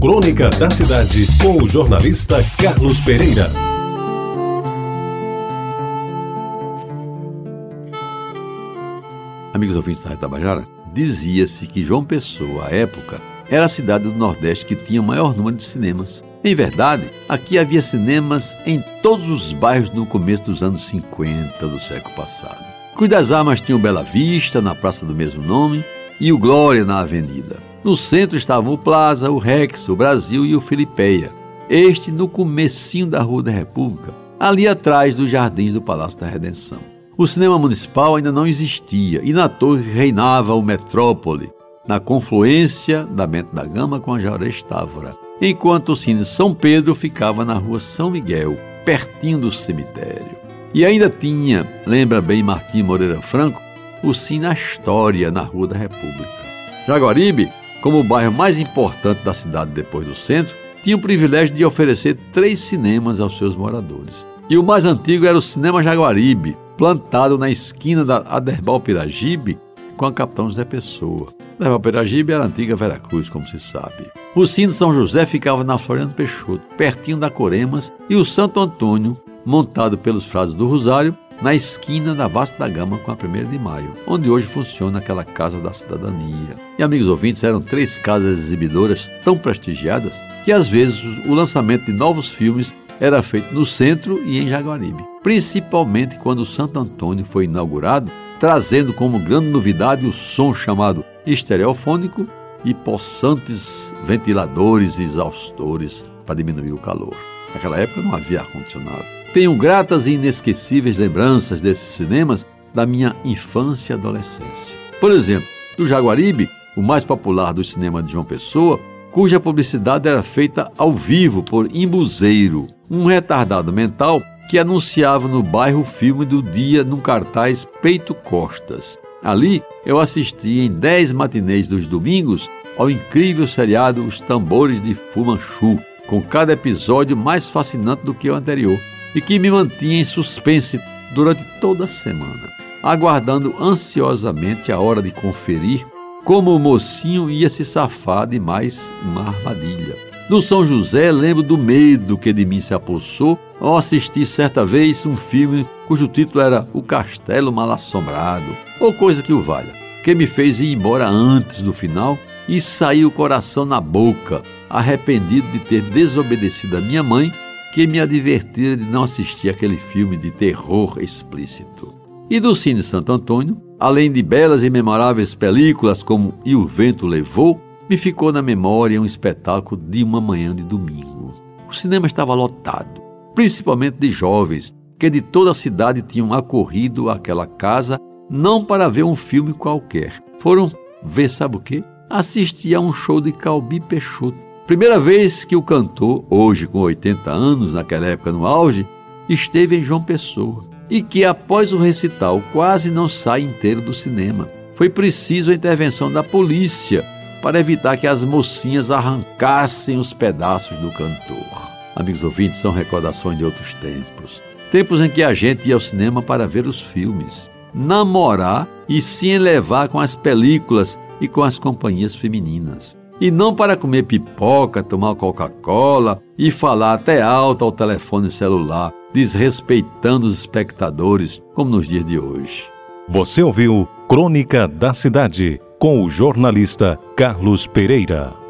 Crônica da Cidade, com o jornalista Carlos Pereira. Amigos ouvintes da Retabajara, dizia-se que João Pessoa, à época, era a cidade do Nordeste que tinha o maior número de cinemas. Em verdade, aqui havia cinemas em todos os bairros no começo dos anos 50 do século passado. Cruz das Armas tinha o Bela Vista, na praça do mesmo nome, e o Glória na avenida. No centro estavam o Plaza, o Rex, o Brasil e o Filipeia. Este no comecinho da Rua da República, ali atrás dos jardins do Palácio da Redenção. O cinema municipal ainda não existia e na torre reinava o Metrópole, na confluência da Bento da Gama com a Jaurés Távora enquanto o Cine São Pedro ficava na rua São Miguel, pertinho do cemitério. E ainda tinha, lembra bem Martim Moreira Franco, o Cine Astória, na Rua da República. Jaguaribe, como o bairro mais importante da cidade depois do centro, tinha o privilégio de oferecer três cinemas aos seus moradores. E o mais antigo era o Cinema Jaguaribe, plantado na esquina da Aderbal Piragibe com a Capitão José Pessoa. Leva Peragibe era a antiga Veracruz, como se sabe. O Cine São José ficava na Floriano Peixoto, pertinho da Coremas, e o Santo Antônio, montado pelos frades do Rosário, na esquina da Vasta da Gama com a 1 de Maio, onde hoje funciona aquela Casa da Cidadania. E, amigos ouvintes, eram três casas exibidoras tão prestigiadas que, às vezes, o lançamento de novos filmes era feito no centro e em Jaguaribe, principalmente quando o Santo Antônio foi inaugurado, trazendo como grande novidade o som chamado estereofônico e possantes ventiladores e exaustores para diminuir o calor. Naquela época não havia ar-condicionado. Tenho gratas e inesquecíveis lembranças desses cinemas da minha infância e adolescência. Por exemplo, do Jaguaribe, o mais popular do cinema de João Pessoa, cuja publicidade era feita ao vivo por Imbuzeiro, um retardado mental que anunciava no bairro o filme do dia num cartaz Peito Costas. Ali eu assisti em dez matinês dos domingos ao incrível seriado Os Tambores de Fumanchu, com cada episódio mais fascinante do que o anterior e que me mantinha em suspense durante toda a semana, aguardando ansiosamente a hora de conferir como o mocinho ia se safar de mais uma armadilha. No São José, lembro do medo que de mim se apossou ao assistir certa vez um filme cujo título era O Castelo Mal Assombrado, ou coisa que o valha, que me fez ir embora antes do final e sair o coração na boca, arrependido de ter desobedecido a minha mãe, que me advertira de não assistir aquele filme de terror explícito. E do Cine Santo Antônio, além de belas e memoráveis películas como E o Vento Levou, me ficou na memória um espetáculo de uma manhã de domingo. O cinema estava lotado, principalmente de jovens, que de toda a cidade tinham acorrido àquela casa não para ver um filme qualquer. Foram ver, sabe o quê? Assistir a um show de Calbi Peixoto. Primeira vez que o cantor, hoje com 80 anos, naquela época no auge, esteve em João Pessoa. E que após o recital quase não sai inteiro do cinema. Foi preciso a intervenção da polícia para evitar que as mocinhas arrancassem os pedaços do cantor. Amigos ouvintes, são recordações de outros tempos. Tempos em que a gente ia ao cinema para ver os filmes, namorar e se elevar com as películas e com as companhias femininas. E não para comer pipoca, tomar Coca-Cola e falar até alto ao telefone celular, desrespeitando os espectadores, como nos dias de hoje. Você ouviu Crônica da Cidade com o jornalista Carlos Pereira.